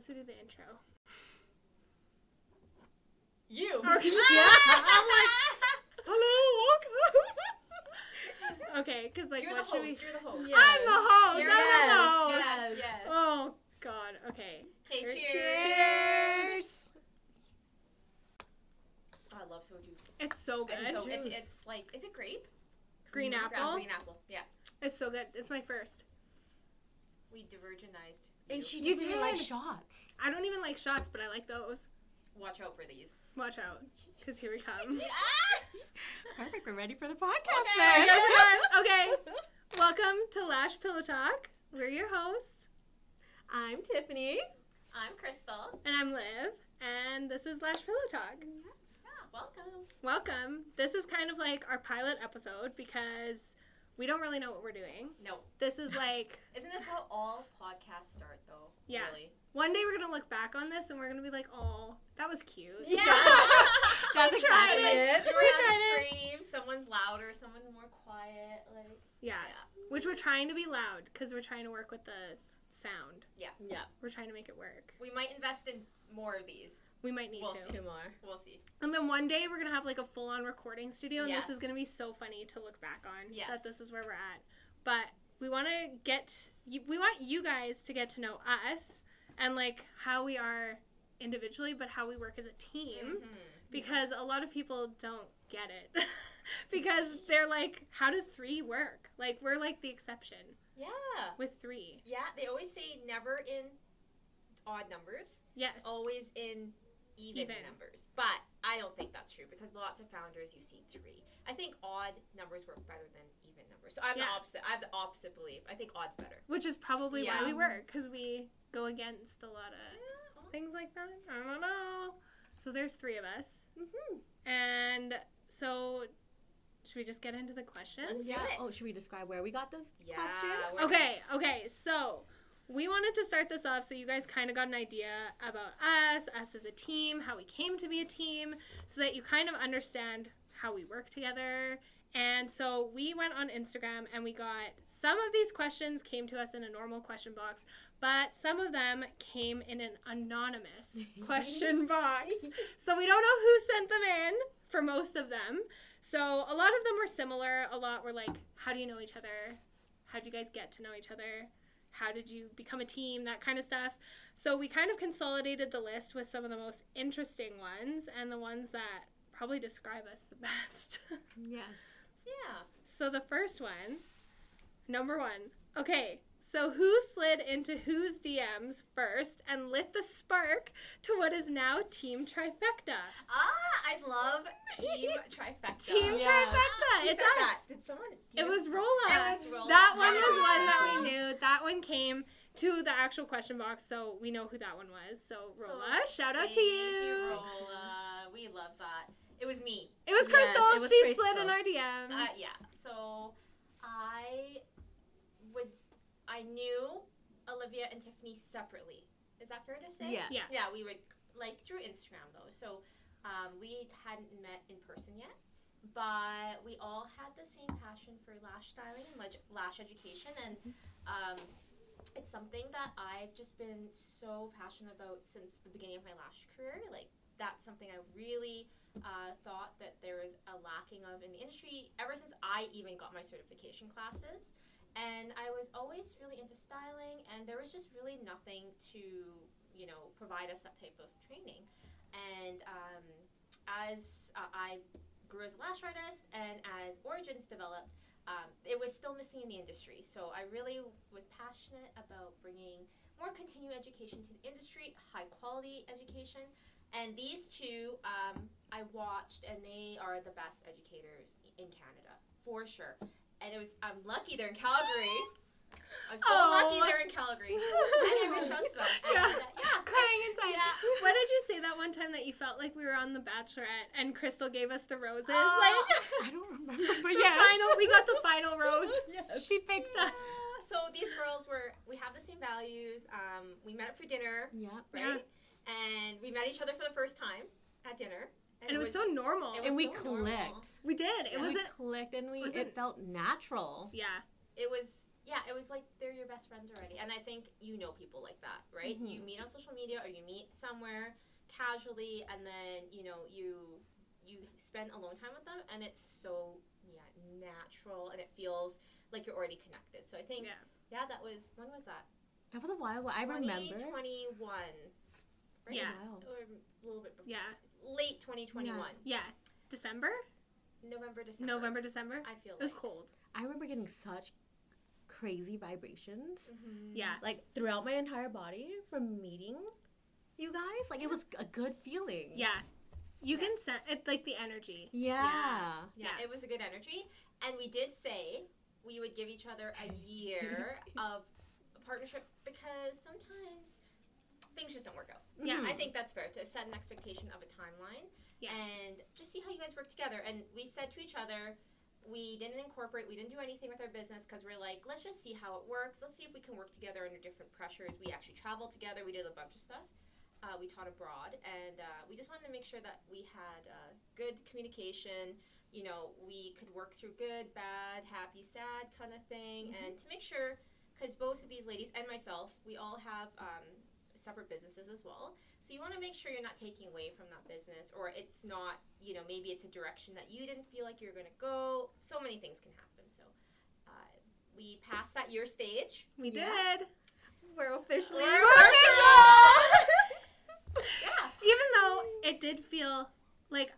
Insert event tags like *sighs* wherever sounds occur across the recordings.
wants to do the intro? You. *laughs* Okay. I'm like, Hello, welcome. okay, because like, You're what the should we? host. You're the host. Yeah. I'm the host. You're I'm yes, the host. Yes. Yes. Oh God. Okay. Okay. Cheers. Cheers. Oh, I love soju. It's so good. It's so it's, it's like is it grape? Green Gra- apple. Green apple. Yeah. It's so good. It's my first. We divergenized. And she doesn't even like shots. I don't even like shots, but I like those. Watch out for these. Watch out, because here we come. *laughs* *laughs* Perfect. We're ready for the podcast Okay, then. yes, we are. *laughs* Okay. Welcome to Lash Pillow Talk. We're your hosts, I'm Tiffany. I'm Crystal. and I'm Liv, and this is Lash Pillow Talk. Yeah, welcome. Welcome. This is kind of like our pilot episode because we don't really know what we're doing. No, This is like *laughs* isn't this how all podcasts start though? Yeah. Really? one day we're gonna look back on this and we're gonna be like, oh, that was cute. Yeah. *laughs* That's We tried exactly it. it. You We were tried on it. frame. Someone's louder. Someone's more quiet. Like Yeah. yeah. Which we're trying to be loud because we're trying to work with the sound. Yeah. Yeah. We're trying to make it work. We might invest in more of these. We might need We'll to. see. Two more. We'll see. And then one day we're gonna have like a full on recording studio, and this is gonna be so funny to look back on. Yes. That this is where we're at. But we want to get we want you guys to get to know us and like how we are individually, but how we work as a team. Mhm. Because a lot of people don't get it. *laughs* because they're like, how do three work? Like we're like the exception Yeah. with three. Yeah. They always say never in odd numbers, Yes. always in even, Even. numbers. But I don't think that's true because lots of founders you see three. I think odd numbers work better than even numbers. So I'm Yeah. the opposite. I have the opposite belief. I think odd's better. Which is probably why we work because we go against a lot of things like that. I don't know. So there's three of us. Mm-hmm. And so, should we just get into the questions? Let's do Yeah. it. Oh, should we describe where we got those Yeah, questions? we're- Okay, okay. So, we wanted to start this off so you guys kind of got an idea about us, us as a team, how we came to be a team, so that you kind of understand how we work together. And so, we went on Instagram and we got some of these questions came to us in a normal question box, but some of them came in an anonymous *laughs* question box. *laughs* So we don't know who sent them in for most of them. So a lot of them were similar. A lot were like, how do you know each other? How did you guys get to know each other? How did you become a team? That kind of stuff. So we kind of consolidated the list with some of the most interesting ones and the ones that probably describe us the *laughs* best. Yes. Yeah. so the first one, number one. Okay, so who slid into whose DMs first and lit the spark to what is now Team Trifecta? Ah, I love Team Trifecta. Team Yeah. Trifecta. Who It's us. that? Did someone? It was Rolla. It was Rolla. That one was one that we knew. That one came to the actual question box, so we know who that one was. So So, Rolla, shout out to you. Thank you, Rolla. We love that. It was me. It was Yes, Crystal. it was she Crystal. slid in our DMs. Uh, yeah. So I was I knew Olivia and Tiffany separately. Is that fair to say? Yes. Yeah. Yeah, we would like through Instagram though. So um, we hadn't met in person yet, but we all had the same passion for lash styling and leg- lash education, and um, it's something that I've just been so passionate about since the beginning of my lash career. Like that's something I really uh, thought that there was a lacking of in the industry ever since I even got my certification classes. And I was always really into styling, and there was just really nothing to, you know, provide us that type of training. And um, as uh, I grew as a lash artist and as Origins developed, um, it was still missing in the industry. So I really was passionate about bringing more continuing education to the industry, high quality education. And these two, um, I watched, and they are the best educators in Canada for sure. And it was I'm lucky they're in Calgary. I'm so Oh. lucky they're in Calgary. and I reached out to them. And, Yeah. uh, yeah. Crying inside. Yeah. What did you say that one time that you felt like we were on The Bachelorette and Crystal gave us the roses? Oh. like *laughs* I don't remember, but the yes. final, we got the *laughs* final rose. yes. She picked us. So these girls were we have the same values. Um, we met up for dinner, Yeah. right? And we met each other for the first time at dinner. And it was so normal. it And we so normal. clicked. we did. It Yeah. was we a clicked and we it it- felt natural. yeah. It was yeah, it was like they're your best friends already. And I think you know people like that, right? Mhm. You meet on social media or you meet somewhere casually and then, you know, you you spend alone time with them and it's so yeah, natural and it feels like you're already connected. So I think Yeah. yeah, that was when was that? That was a while ago. I remember. 2021. Right? Yeah. Wow. Or a little bit before. Yeah. Late 2021. Yeah. December? November, December. November, December? I feel It was like. cold. I remember getting such crazy vibrations, Mhm. Yeah. like throughout my entire body from meeting you guys. Like it was a good feeling. Yeah. You Yeah. can sense it like the energy. Yeah. Yeah, Yeah. it was a good energy. And we did say we would give each other a year *laughs* of partnership because sometimes things just don't work out. Yeah. Mhm. I think that's fair to set an expectation of a timeline Yeah. and just see how you guys work together. And we said to each other, we didn't incorporate, we didn't do anything with our business because we're like, let's just see how it works. Let's see if we can work together under different pressures. We actually traveled together, we did a bunch of stuff. Uh, we taught abroad, and uh, we just wanted to make sure that we had uh, good communication. You know, we could work through good, bad, happy, sad kind of thing, and to make sure, because both of these ladies and myself, we all have um, separate businesses as well. So you want to make sure you're not taking away from that business, or it's not, you know, maybe it's a direction that you didn't feel like you're going to go. So many things can happen. So uh, we passed that year stage. We Yeah. did. We're officially We're *laughs* Yeah. Even though it did feel like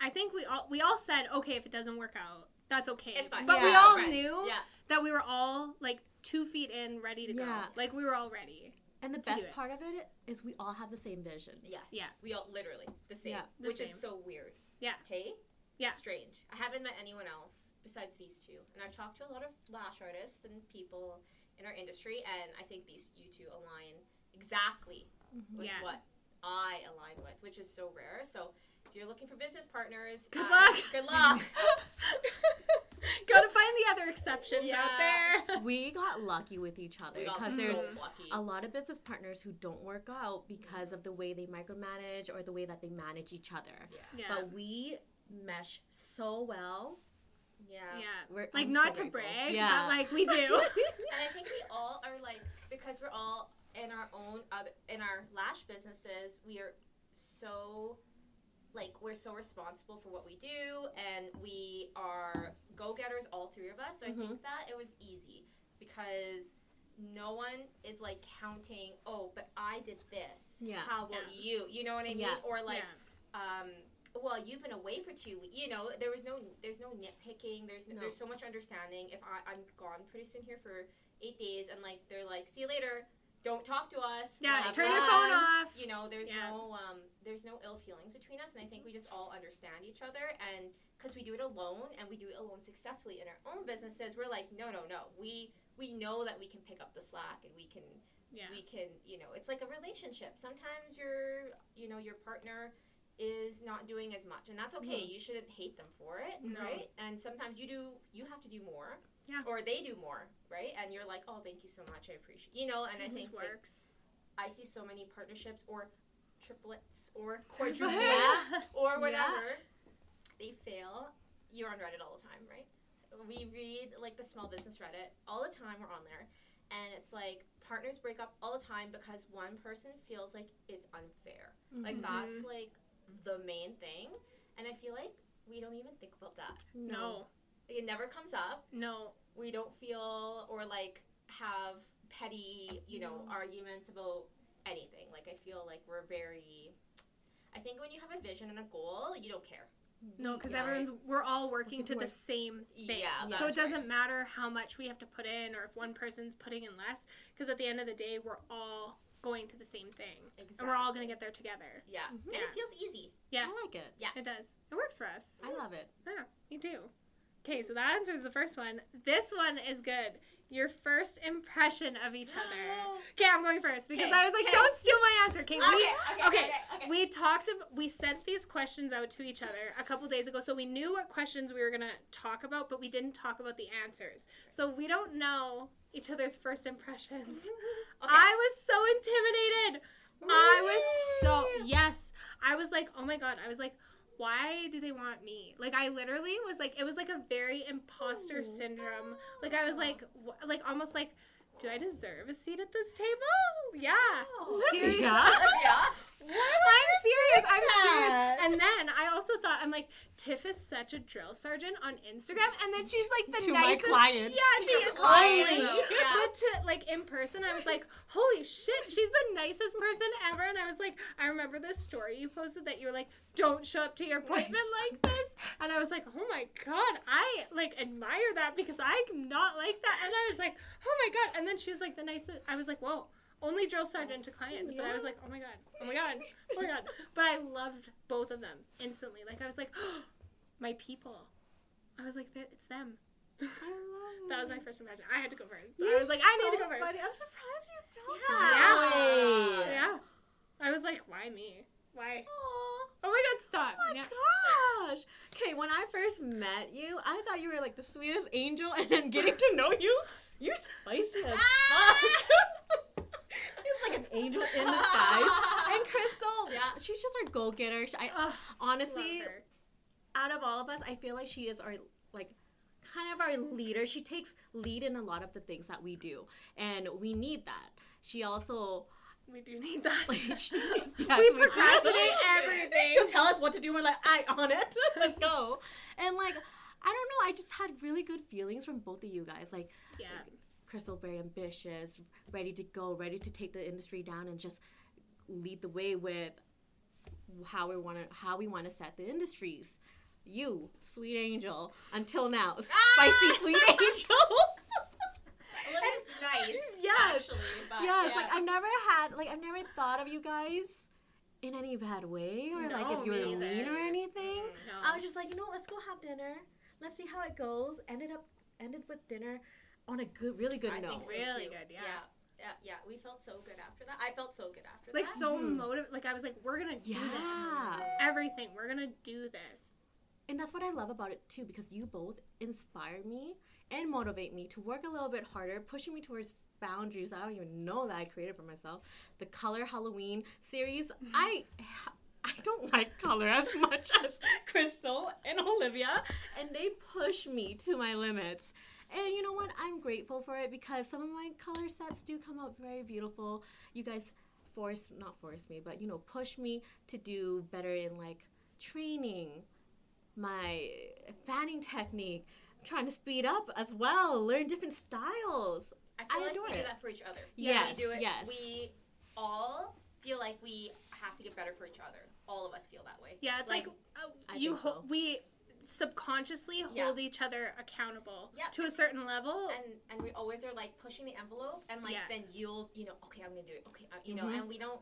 I think we all we all said, okay, if it doesn't work out, that's okay. It's fine. But we all knew Yeah. that we were all like two feet in, ready to Yeah. go. Like we were all ready. And the best part of it is we all have the same vision. Yes. Yeah. We all literally the same, Yeah. The which is so weird. Yeah. Hey. Yeah. Strange. I haven't met anyone else besides these two, and I've talked to a lot of lash artists and people in our industry, and I think these you two align exactly with Yeah. what I align with, which is so rare. So if you're looking for business partners, Good uh, luck. Good luck. *laughs* *laughs* *laughs* Gotta find the other exceptions Yeah. out there. *laughs* We got lucky with each other because so there's lucky. a lot of business partners who don't work out because of the way they micromanage or the way that they manage each other. yeah. yeah. But we mesh so well. Yeah. yeah. We're, Like I'm not so to grateful. brag, Yeah. but like we do. *laughs* And I think we all are like because we're all in our own other in our lash businesses, we are so like we're so responsible for what we do and we are go-getters all three of us. So I think that it was easy because no one is like counting, "Oh, but I did this. Yeah. How about you?" You know what I mean? Yeah. Or like yeah. um, well, you've been away for two weeks. You know, there was no, there's no nitpicking. There's, no. No. there's so much understanding. If I, I'm gone pretty soon here for eight days, and like they're like, see you later. Don't talk to us. Yeah, like, turn your phone off. You know, there's Yeah. no, um, there's no ill feelings between us, and I think we just all understand each other, and because we do it alone, and we do it alone successfully in our own businesses, we're like, no, no, no. We, we know that we can pick up the slack, and we can Yeah. we can you know it's like a relationship sometimes your you know your partner is not doing as much and that's okay you shouldn't hate them for it No. right and sometimes you do you have to do more Yeah. or they do more right and you're like oh thank you so much i appreciate you know and i It think just like, works. i see so many partnerships or triplets or *laughs* Quadruplets. or Yeah. whatever they fail you're on reddit all the time right we read like the small business reddit all the time we're on there and it's like partners break up all the time because one person feels like it's unfair like Mhm. that's like the main thing and i feel like we don't even think about that No. Like, it never comes up No. we don't feel or like have petty you know No. arguments about anything like i feel like we're very i think when you have a vision and a goal you don't care No, because Yeah. everyone's we're all working to the same thing. Yeah, so it doesn't matter how much we have to put in or if one person's putting in less. Because at the end of the day, we're all going to the same thing, exactly and we're all gonna get there together. yeah Mhm. and Yeah. it feels easy Yeah. I like it. Yeah. It does. It works for us. I love it. Yeah, you do. Okay, so that answers the first one. This one is good. Your first impression of each *gasps* other. Okay, I'm going first because Okay, I was like, okay. don't steal my answer. Okay, we okay, okay, we talked. We sent these questions out to each other a couple days ago, so we knew what questions we were gonna talk about, but we didn't talk about the answers. So we don't know each other's first impressions. *laughs* Okay. I was so intimidated. I was so yes. I was like, oh my god. I was like, why do they want me? Like I literally was like, it was like a very imposter Oh. syndrome. Like I was like, wh- like almost like, do I deserve a seat at this table? Yeah. Oh. Seriously. Yeah. *laughs* yeah. I'm serious. I'm serious. that? And then I also thought I'm like, Tiff is such a drill sergeant on Instagram, and then she's like the To my nicest. clients. Yeah, To to your clients, clients. Yeah. *laughs* But to like in person, I was like, holy shit, she's the nicest person ever. And I was like, I remember this story you posted that you were like, don't show up to your appointment like this. And I was like, oh my god, I like admire that because I'm not like that. And I was like, oh my god. And then she was like the nicest. I was like, whoa. Only drill sergeant to clients, but I was like, oh my god, oh my god, oh my god. But I loved both of them instantly. Like I was like, *gasps* oh my people. I was like, it's them. I love *laughs* That was my first impression. I had to go first. I was like, I need to go first. funny. I'm surprised you felt Yeah. that. Yeah. I was like, why me? Why? Aw. Oh my god, stop. Oh my yeah. gosh. Okay, when I first met you, I thought you were like the sweetest angel, and then getting to know you, you're spicy as fuck. *laughs* it's like an angel in disguise. And Crystal, *laughs* Yeah. she's just our go getter. I Ugh, honestly. Out of all of us, I feel like she is our like kind of our leader. She takes lead in a lot of the things that we do, and we need that. She also We do need that. *laughs* like she, *laughs* we yes, procrastinate everything. She'll tell us what to do. We're like, I on it. *laughs* Let's go. And like, I don't know. I just had really good feelings from both of you guys. Like, yeah. Crystal, very ambitious, ready to go, ready to take the industry down and just lead the way with how we want to how we want to set the industries. You, sweet angel, until now, *laughs* spicy sweet angel. *laughs* Olivia's nice. *laughs* Yes. Actually, but yes, yeah. like I've never had, like I've never thought of you guys in any bad way or like if you were either. mean or anything. No. I was just like, you know, let's go have dinner. Let's see how it goes. Ended up ended with dinner on a good, really good I note. think so Really too. good, yeah. yeah. Yeah, yeah, we felt so good after that. I felt so good after like that. Like so Mhm. motive. Like I was like, we're gonna do Yeah. this. Everything. We're gonna do this. And that's what I love about it too, because you both inspire me and motivate me to work a little bit harder, pushing me towards boundaries I don't even know that I created for myself. The Color Halloween series, mm-hmm. I I don't *laughs* like color as much as Crystal and Olivia, and they push me to my limits. And you know what? I'm grateful for it because some of my color sets do come out very beautiful. You guys force not force me, but you know, push me to do better in like training, my fanning technique. I'm trying to speed up as well, learn different styles. I feel I like adore we do that for each other. Yes, we do it. yes. We all feel like we have to get better for each other. All of us feel that way. Yeah, it's like, uh, you ho- so. we subconsciously Yeah. hold each other accountable Yeah. to a certain level. And and we always are like pushing the envelope, and like Yeah. then you'll you know okay I'm gonna do it okay uh, you know Mhm. and we don't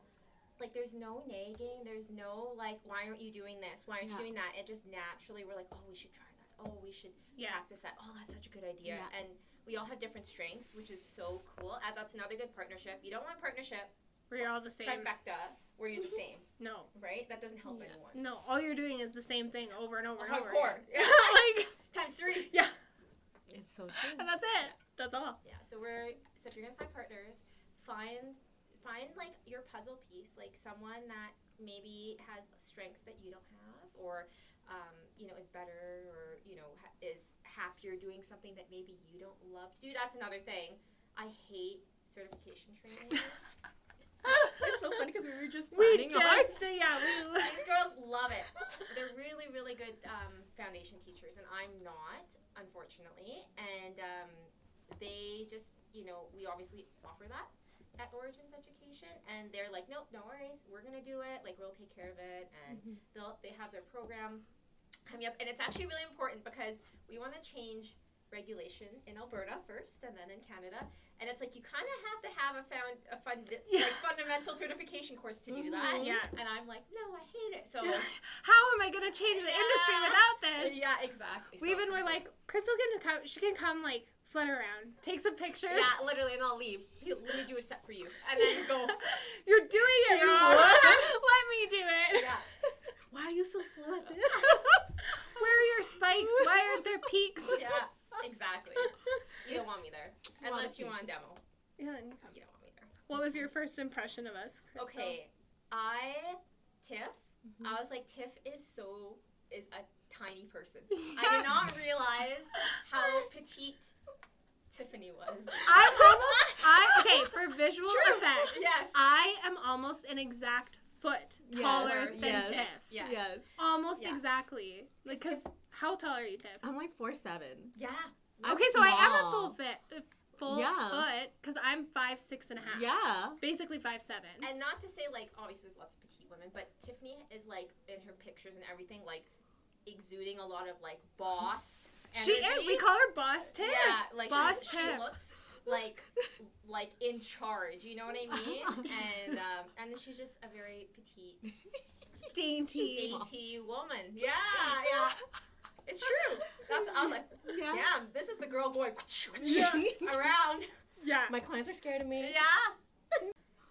like there's no nagging there's no like why aren't you doing this why aren't Yeah. you doing that it just naturally we're like oh we should try that oh we should Yeah. practice that oh that's such a good idea Yeah. and we all have different strengths which is so cool and that's another good partnership you don't want partnership We're all the same. trifecta where you're the *laughs* same No, right that doesn't help Yeah. anyone no. All you're doing is the same thing over and over and over. Hardcore. again. *laughs* *laughs* like, times three yeah, It's so true. and that's it. That's all. Yeah, so we're so if you're gonna find partners, find find like your puzzle piece, like someone that maybe has strengths that you don't have, or um, you know is better, or you know ha- is happier doing something that maybe you don't love to do. That's another thing. I hate certification training. *laughs* it's so funny because we were just We planning ours. just, yeah, we. *laughs* These girls love it. They're really, really good um, foundation teachers, and I'm not, unfortunately. And um, they just, you know, we obviously offer that at Origins Education, and they're like, nope, no worries, we're gonna do it. Like we'll take care of it, and Mhm. they'll they have their program coming up, and it's actually really important because we want to change regulation in Alberta first, and then in Canada. And it's like you kind of have to have a found a fund *laughs* Yeah. like fundamental certification course to do that. Yeah. And I'm like, no, I hate it. So *laughs* How am I gonna change the industry without this? *laughs* yeah, exactly. We So even were like, Crystal can come. She can come like flit around, take some pictures. yeah, literally, and I'll leave. Let me do a set for you, and then go. *laughs* You're doing it wrong. *laughs* Let me do it. Yeah. *laughs* Why are you so slow at this? Where are your spikes? Why aren't there peaks? Yeah, exactly. You don't want me there unless you want a demo. Yeah. You don't want me there. What was your first impression of us? Crystal? Okay, I, Tiff, mm-hmm. I was like, Tiff is so is a tiny person. I did not realize how petite Tiffany was. I'm *laughs* almost. I okay for visual True. effects. Yes. I am almost an exact foot Yes. taller than Yes. Tiff. Yes. Yes. Almost Yeah. exactly. Like, cause how tall are you, Tiff? I'm like four seven. Yeah. I'm okay, so I am a full fit, uh, full Yeah. foot, cause I'm five six and a half. Yeah. Basically five seven. And not to say like obviously there's lots of petite women, but Tiffany is like in her pictures and everything like exuding a lot of like boss. She is. We call her Boss Tiff. Yeah, like Boss she, she looks like like in charge. You know what I mean? *laughs* and um, and then she's just a very petite, Dainty. dainty woman. *laughs* Yeah, yeah. It's true. That's I was like, Yeah. damn, this is the girl going *laughs* Yeah. around. Yeah. My clients are scared of me. Yeah.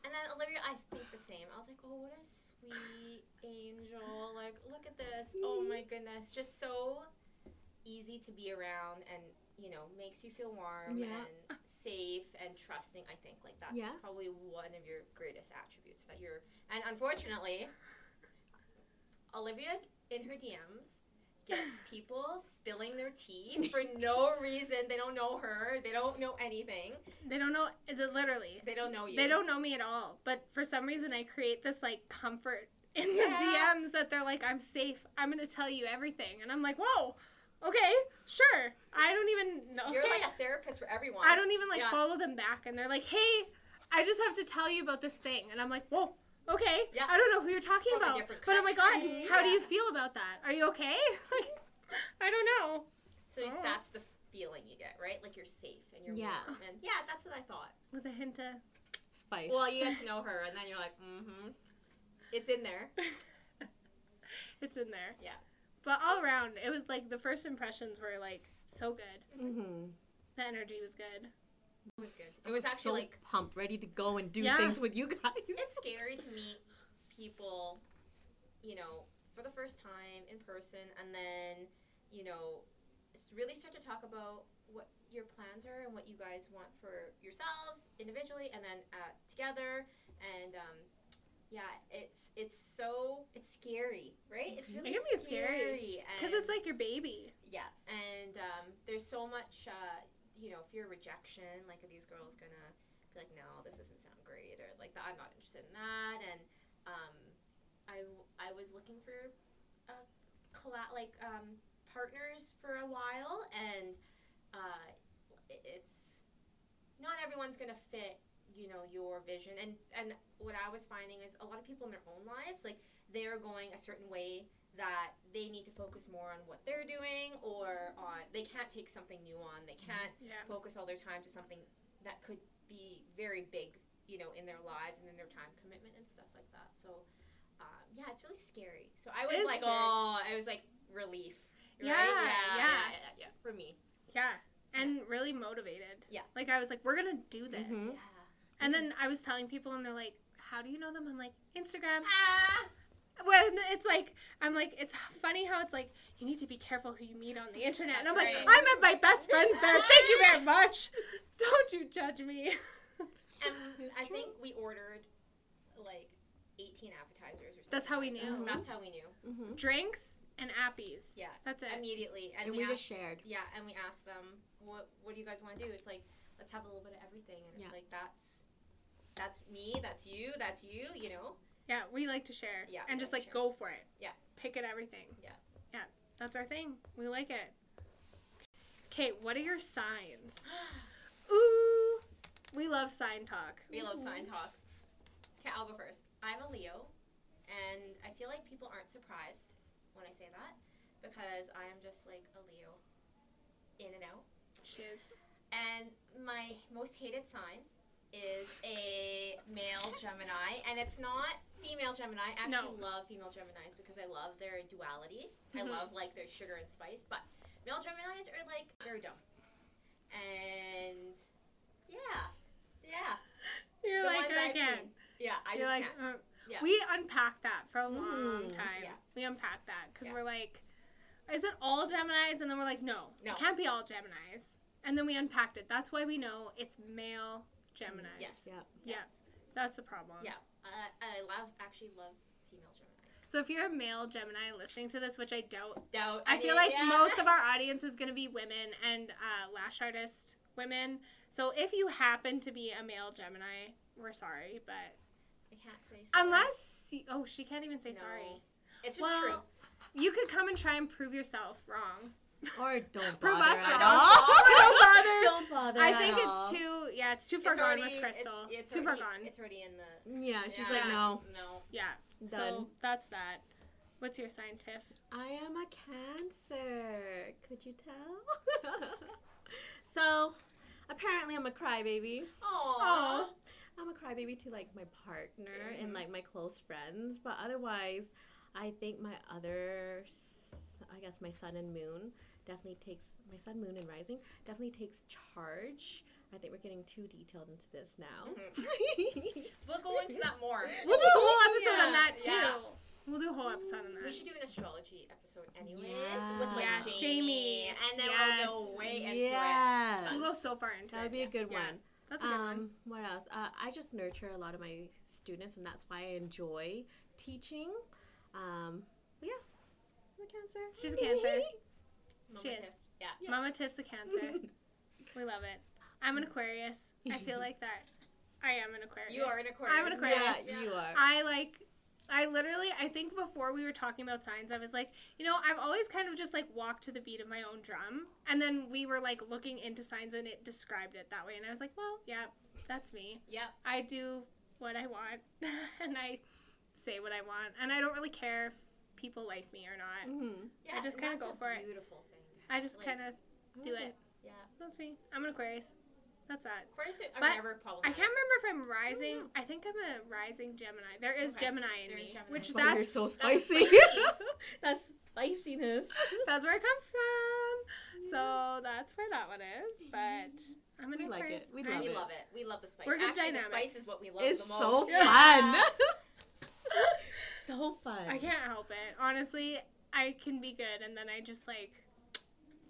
And then Olivia, I think the same. I was like, oh, what a sweet angel. Like, look at this. Oh my goodness. Just so easy to be around and, you know, makes you feel warm Yeah. and safe and trusting. I think, like, that's Yeah. probably one of your greatest attributes that you're. And unfortunately, Olivia in her DMs gets *laughs* people spilling their tea *laughs* for no reason. They don't know her. They don't know anything. They don't know. Eh, the- Literally. They don't know you. They don't know me at all. But for some reason, I create this like comfort in the Yeah. DMs that they're like, I'm safe. I'm gonna tell you everything, and I'm like, whoa, okay, sure. I don't even know. You're okay. like a therapist for everyone. I don't even like Yeah. follow them back, and they're like, hey, I just have to tell you about this thing, and I'm like, whoa. Okay, Yeah. I don't know who you're talking about, different but oh my god, country, how do you feel about that? Are you okay? *laughs* Like, I don't know. So Oh. that's the feeling you get, right? Like you're safe and you're Yeah. warm. And yeah, that's what I thought. With a hint of Spice. Well, you get *laughs* to know her, and then you're like, mm-hmm. It's in there. *laughs* it's in there. Yeah. But all around, it was like the first impressions were like so good. Mm-hmm. The energy was good. It was good. It was actually so like pumped, ready to go and do Yeah. things with you guys. it's scary to meet people, you know, for the first time in person, and then you know, really start to talk about what your plans are and what you guys want for yourselves individually, and then uh, together. And um, yeah, it's it's so it's scary, right? It's really It scary. Because it's like your baby. Yeah, and um, there's so much, uh, you know, fear of rejection. Like, are these girls gonna be like, no, this doesn't sound great, or like, I'm not interested in that. And um, I, I was looking for uh, colla- like um, partners for a while, and uh, it's not everyone's gonna fit, you know, your vision. And and what I was finding is a lot of people in their own lives, like, they're going a certain way that they need to focus more on what they're doing or on they can't take something new on they can't Yeah. focus all their time to something that could be very big you know in their lives and in their time commitment and stuff like that so um, yeah it's really scary so i It is was like scary. oh i was like relief right? Yeah, yeah, yeah. yeah yeah yeah for me Yeah. And really motivated. Yeah. Like I was like, we're gonna do this. Mhm. Yeah And then I was telling people and they're like, How do you know them? I'm like, Instagram. ah When it's like I'm like, it's funny how it's like you need to be careful who you meet on the internet. and I'm That's like, right. I met my best friends there. Thank you very much. *laughs* Don't you judge me. and i true. think we ordered like 18 appetizers or something That's how we like that. knew. that's how we knew Mm-hmm. Drinks and appies. yeah That's it. immediately and, And we, we just asked- shared. yeah and we asked them what what do you guys want to do it's like let's have a little bit of everything and it's like that's that's me that's you that's you you know Yeah, we like to share. Yeah, And just like like go for it. Yeah. Pick at everything. Yeah. Yeah. That's our thing. We like it. Okay, what are your signs? *gasps* Ooh. We love sign talk. we love sign talk okay i'll go first i'm a leo and i feel like people aren't surprised when i say that because i am just like a leo in and out Shiz. And my most hated sign is a male Gemini, and it's not female Gemini. I actually love female Geminis because I love their duality. I Mhm. love like their sugar and spice, but male Geminis are like very dumb. And yeah, yeah, You're the like, ones I I've can't. seen. Yeah, I You're just like, can't. uh, Yeah. we unpacked that for a long Mm, time. yeah. We unpacked that because Yeah. we're like, is it all Geminis? And then we're like, no, No. it can't be all Geminis. And then we unpacked it. That's why we know it's male Gemini. Yes. Yeah. Yeah. That's the problem. Yeah. I, I love actually love female Geminis. So if you're a male Gemini listening to this, which I doubt, Doubt. I feel mean, like yeah. most of our *laughs* audience is going to be women and uh, lash artist women. So if you happen to be a male Gemini, we're sorry, but I can't say. Sorry. unless you, oh she can't even say No. sorry. it's just Well, true. You could come and try and prove yourself wrong. Or don't Prove bother us at wrong. all. *laughs* Don't bother. Don't bother. I at think all. it's too yeah, it's too far It's gone already- with Crystal. It's, it's too far already, gone. It's already in the. Yeah, she's yeah, like, no, No. yeah. So that's that. What's your sign, Tiff? I am a Cancer. Could you tell? *laughs* so, apparently, I'm a crybaby. Aww. I'm a crybaby to like my partner and Mhm. like my close friends, but otherwise, I think my other, I guess my sun and moon definitely takes my sun, moon, and rising definitely takes charge. I think we're getting too detailed into this now. *laughs* We'll go into that more. We'll do a whole episode Yeah, on that too. yeah. We'll do a whole episode on that. We should do an astrology episode, anyways, Yeah. with like Yeah, Jamie, Jamie. and then Yes. we'll go way into yes. We'll go so far into it. That would it. be a good Yeah. one. That's a good one. Um, what else? Uh, I just nurture a lot of my students, and that's why I enjoy teaching. Um, yeah, I'm a Cancer. She's a Cancer. *laughs* Mama She is. Tiff. Yeah. Yeah. Mama Tiff's a Cancer. *laughs* we love it. I'm an Aquarius. I feel like that. I am an Aquarius. You are an Aquarius. I'm an Aquarius. yeah, Yeah. you are. I like. I literally, I think before we were talking about signs, I was like, you know, I've always kind of just like walked to the beat of my own drum. And then we were like looking into signs and it described it that way. And I was like, well, yeah, that's me. Yeah. I do what I want *laughs* and I say what I want. And I don't really care if people like me or not. Mhm. Yeah. just kinda go a for it. Beautiful thing. I just Like, kind of do it. Yeah. That's me. I'm an Aquarius. That's that. Aquarius are But never I can't remember if I'm rising. Mm-hmm. I think I'm a rising Gemini. There is Okay. Gemini in There me, Gemini. which That's why you're that's so that's spicy. spicy. *laughs* that's spiciness. *laughs* that's where I come from. Mm-hmm. So that's where that one is. Mm-hmm. But I'm an We like Aquarius. it. We I'm- love we it. love it. We love the spice. We're good Actually, dynamic. the spice is what we love It's the most. so fun. *laughs* so fun. I can't help it. Honestly, I can be good, and then I just like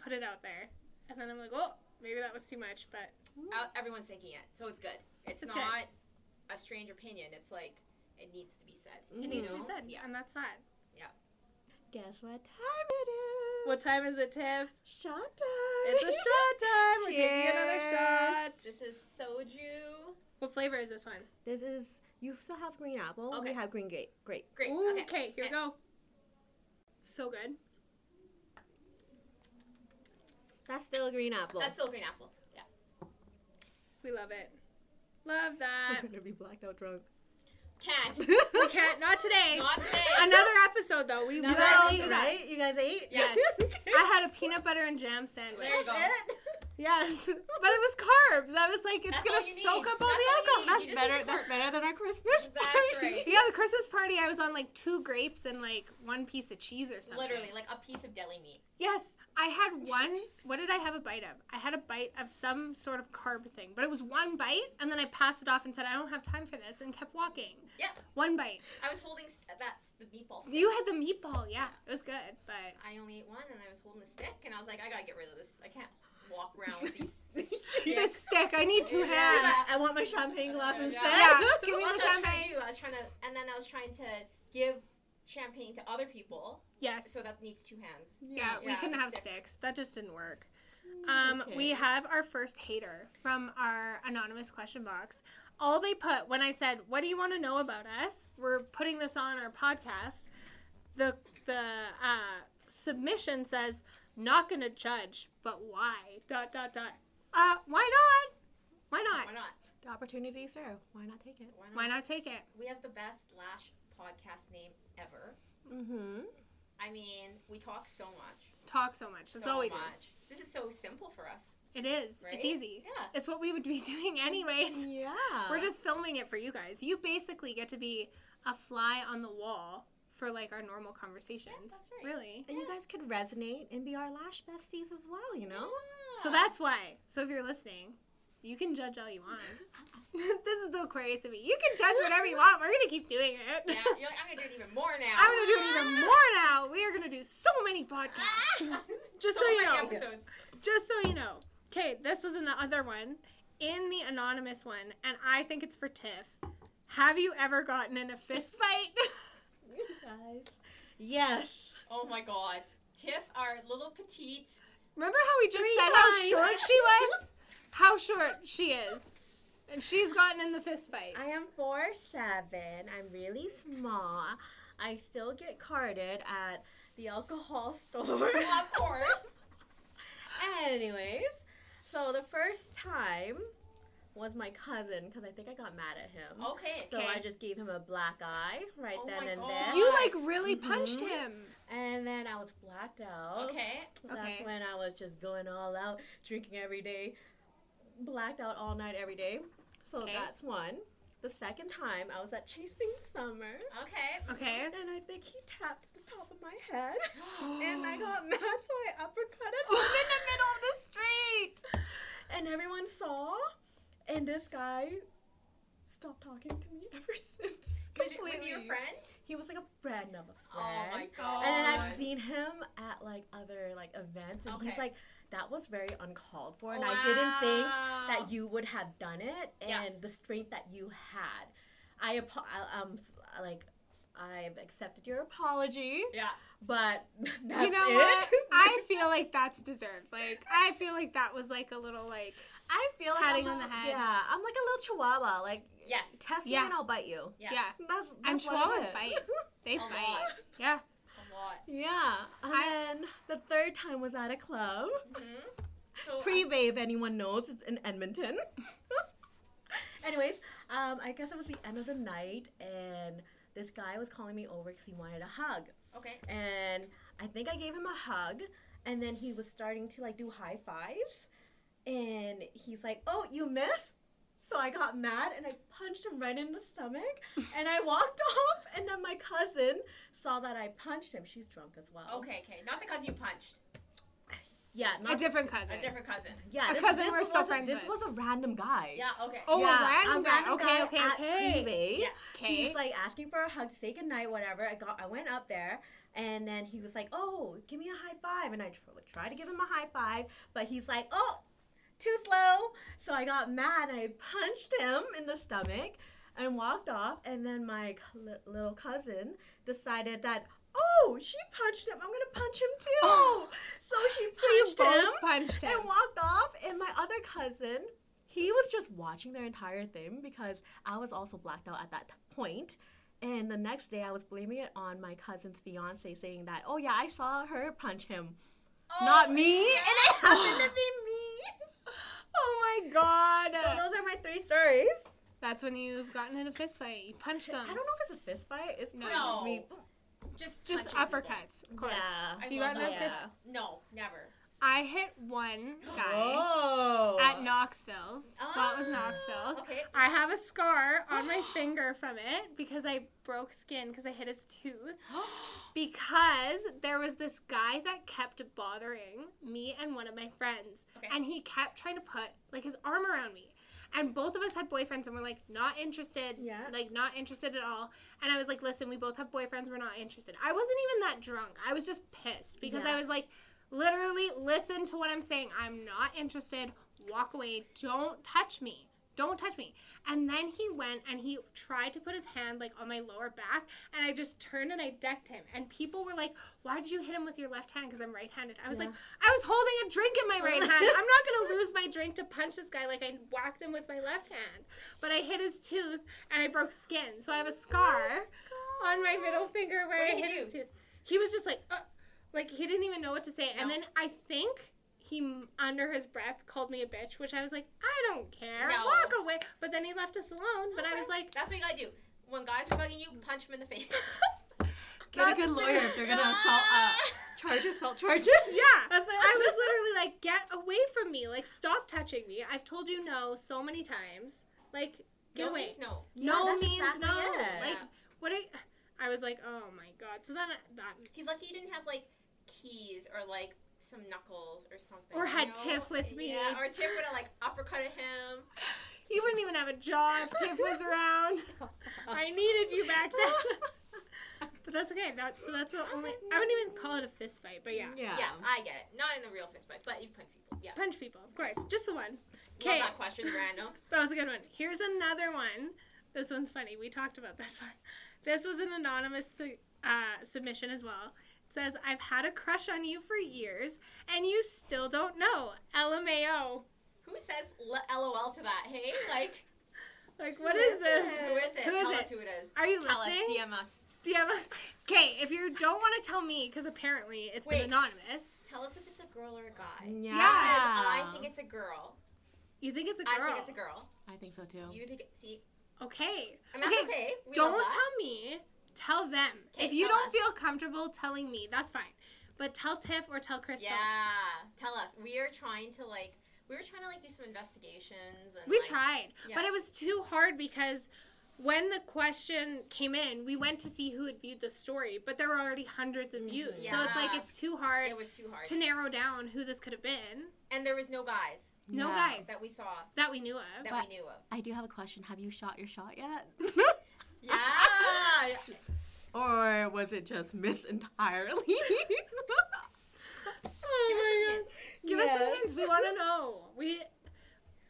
put it out there, and then I'm like, oh, maybe that was too much. But Uh, everyone's thinking it, so it's good. It's, It's good. not a strange opinion. It's like it needs to be said. it needs to be said, Yeah. and that's that. Yeah. Guess what time it is? What time is it, Tiff? Shot time. It's a *laughs* shot time. We're taking another Cheers. shot. This is soju. What flavor is this one? This is. You still have green apple. Okay. We have green grape. Grape. Great. Ooh, okay. okay, here we go. So good. That's still a green apple. That's still a green apple. Yeah. We love it. Love that. We're gonna be blacked out drunk. Can't. we *laughs* can't. Not today. *laughs* Not today. Another episode though. We You will guys do ate, right? You guys ate? Yes. *laughs* I had a peanut butter and jam sandwich. There you go. It? Yes, but it was carbs. I was like, it's That's gonna all you soak need. up all That's the all you alcohol. need. That's just better. need the That's carbs. better than our Christmas. That's party. right. Yeah, the Christmas party, I was on like two grapes and like one piece of cheese or something. Literally, like a piece of deli meat. Yes, I had one. What did I have a bite of? I had a bite of some sort of carb thing, but it was one bite, and then I passed it off and said, I don't have time for this, and kept walking. Yeah. One bite. I was holding. St- that's the meatball. Sticks. You had the meatball, yeah. It was good, but I only ate one, and I was holding the stick, and I was like, I gotta get rid of this. I can't walk *laughs* around with these. *laughs* this this stick. stick, I need two Yeah. Hands. like, I want my champagne glass Yeah. instead. Yeah, *laughs* give me Well, the that's I was trying to champagne. do. I was trying to, and then I was trying to give champagne to other people, Yes. so that needs two hands. Yeah, we Yeah, can the have stick. sticks. That just didn't work. Um, We have our first hater from our anonymous question box. All they put when I said, "What do you want to know about us?" We're putting this on our podcast. The the uh, submission says, "Not gonna judge, but why?" Dot dot dot. Uh, why not? Why not? Why not? The opportunity, sir. Why not take it? Why not? Why not take it? We have the best Lash podcast name ever. Mm-hmm. I mean, we talk so much. Talk so much. That's so all we do. much. This is so simple for us, It is. right? It's easy. Yeah. It's what we would be *laughs* doing anyways. Yeah. We're just filming it for you guys. You basically get to be a fly on the wall for like our normal conversations. Yeah, that's right. Really. And you guys could resonate and be our lash besties as well, you know? So that's why. So if you're listening, you can judge all you want. *laughs* *laughs* this is the Aquarius of me. You can judge whatever you want. We're gonna keep doing it. Yeah, *laughs* you're like, I'm gonna do it even more now. I'm gonna do it even *laughs* more now. We are gonna do so many podcasts. Just so, you many know. episodes. Just so you know. Okay, this was another one in the anonymous one, and I think it's for Tiff. Have you ever gotten in a fist fight? guys. Yes. Oh my god. Tiff, our little petite. Remember how we just Three said how short she was? How short she is. And she's gotten in the fist fight. I am four seven. I'm really small. I still get carded at the alcohol *laughs* store. Well, of course. *laughs* Anyways, so the first time was my cousin because I think I got mad at him. Okay. So I just gave him a black eye right Oh then my and God. there. You like really punched Mhm. him. And then I was blacked out. Okay. That's Okay. when I was just going all out, drinking every day, blacked out all night every day. So Okay. that's one. The second time I was at Chasing Summer. Okay. Okay. And I think he tapped the top of my head. *gasps* and I got *laughs* mad, so I uppercutted him *laughs* in the middle of the street. And everyone saw. And this guy stopped talking to me *laughs* ever since. Was, it- was he your friend? He was like a friend of a friend. Oh my god. And then I've seen him at like other like events, and he's like, "That was very uncalled for," and I didn't think that you would have done it, and Yeah. the strength that you had. I um like I've accepted your apology, Yeah. but *laughs* that's you know it. what? *laughs* I feel like that's deserved. Like I feel like that was like a little like I feel like Patting I'm on a- the head. Yeah, I'm like a little chihuahua. Like Yes. test Yeah. me and I'll bite you. Yes. yeah. That's, that's And what it chihuahuas is. bite. *laughs* They bite. Yeah. Lot. Yeah, and I- then the third time was at a club. hmm So Privé, if anyone knows, it's in Edmonton. *laughs* Anyways, um, I guess it was the end of the night, and this guy was calling me over because he wanted a hug. okay. And I think I gave him a hug, and then he was starting to like do high fives, and he's like, "Oh, you miss." So I got mad and I punched him right in the stomach, and I walked *laughs* off. And then my cousin saw that I punched him. She's drunk as well. Okay. Okay. Not the cousin you punched. Yeah, A different cousin. A different cousin. yeah. a this, cousin this we're still was friends This was a random guy. Yeah. Okay. Oh, yeah, a random a guy. random okay, guy okay, at okay. Privé. Yeah. Okay. He's like asking for a hug to say goodnight, whatever. I got, I went up there, and then he was like, "Oh, give me a high five. and I tr- tried to give him a high five, but he's like, "Oh, too slow." So I got mad and I punched him in the stomach and walked off. And then my little cousin decided that, "Oh, she punched him. I'm gonna punch him too." Oh. so she so punched both him punched him. and walked off. And my other cousin, he was just watching their entire thing because I was also blacked out at that point. And the next day, I was blaming it on my cousin's fiance, saying that, "Oh yeah, I saw her punch him, Oh, not me," and it happened to be me. Oh my god. So those are my three stories. That's when you've gotten in a fist fight. You punched them. I don't know if it's a fist fight. It's No. just me. Just Just punching people. uppercuts, of course. Yeah. I You got in a that. fist. No, never. I hit one guy Oh. at Knoxville's. Well, it was Ah, Knoxville's. Okay. I have a scar on my *gasps* finger from it because I broke skin because I hit his tooth. *gasps* Because there was this guy that kept bothering me and one of my friends. Okay. And he kept trying to put like his arm around me. And both of us had boyfriends and we're like not interested. Yeah. Like not interested at all. And I was like, listen, we both have boyfriends, we're not interested. I wasn't even that drunk. I was just pissed because Yeah. I was like, literally listen to what I'm saying. I'm not interested. Walk away. Don't touch me. Don't touch me. And then he went and he tried to put his hand like on my lower back, and I just turned and I decked him. And people were like, "Why did you hit him with your left hand?" Because I'm right-handed. I was Yeah. like, "I was holding a drink in my right *laughs* hand. I'm not gonna lose my drink to punch this guy like I whacked him with my left hand." But I hit his tooth and I broke skin, so I have a scar on my middle finger where What I hit his tooth. He was just like, uh, like he didn't even know what to say. And then I think he, under his breath, called me a bitch, which I was like, I don't care. No. Walk away. But then he left us alone. But I was like, That's what you gotta do. When guys are bugging you, punch them in the face. *laughs* Get a good lawyer if they're gonna *laughs* assault, uh, *laughs* charge assault charges. yeah. that's what I was literally like, get away from me. Like, stop touching me. I've told you no so many times. Like, get no away. means no. no that's means exactly no. it. Like, Yeah. what I, I was like, oh my god. So then I- that He's lucky he didn't have like keys or like some knuckles or something. Or you had know? Tiff with me. Yeah, or Tiff would have like uppercutted him. He wouldn't even have a jaw if Tiff was *laughs* around. *laughs* I needed you back then. *laughs* but that's okay. That's so that's the only. I wouldn't even call it a fist fight, but yeah, Yeah. Yeah, I get it. Not in a real fist fight, but you've punched people. Yeah. punch people, of course, just the one. Love Okay, that question, random. that was a good one. Here's another one. This one's funny. We talked about this one. This was an anonymous uh, submission as well. It says, I've had a crush on you for years, and you still don't know. LMAO. Who says l- LOL to that? Hey, like *laughs* Like, what is is this? it? who is it? Who is Tell it? us who it is. Are you Tell listening? us. DM us. Do you have a... Okay, if you don't want to tell me, because apparently it's Wait. been anonymous, Tell us if it's a girl or a guy. Yeah. Because I think it's a girl. you think it's a girl. I think it's a girl. I think so too. You think? See, Okay. and that's okay. okay. We don't love that. tell me. Tell them. 'Kay, if you don't us. feel comfortable telling me, that's fine. But tell Tiff or tell Crystal. Yeah, tell us. We are trying to like. We were trying to like do some investigations and We like, tried, yeah. but it was too hard because when the question came in, we went to see who had viewed the story, but there were already hundreds of mm-hmm. views. Yeah. So it's like it's too hard It was too hard, to narrow down who this could have been and there was no guys No Yeah. guys. that we saw that we knew of. that But- we knew of. I do have a question. Have you shot your shot yet? *laughs* Yeah. or was it just missed entirely? *laughs* Give us some oh hints. Give us some hints. We want to know. We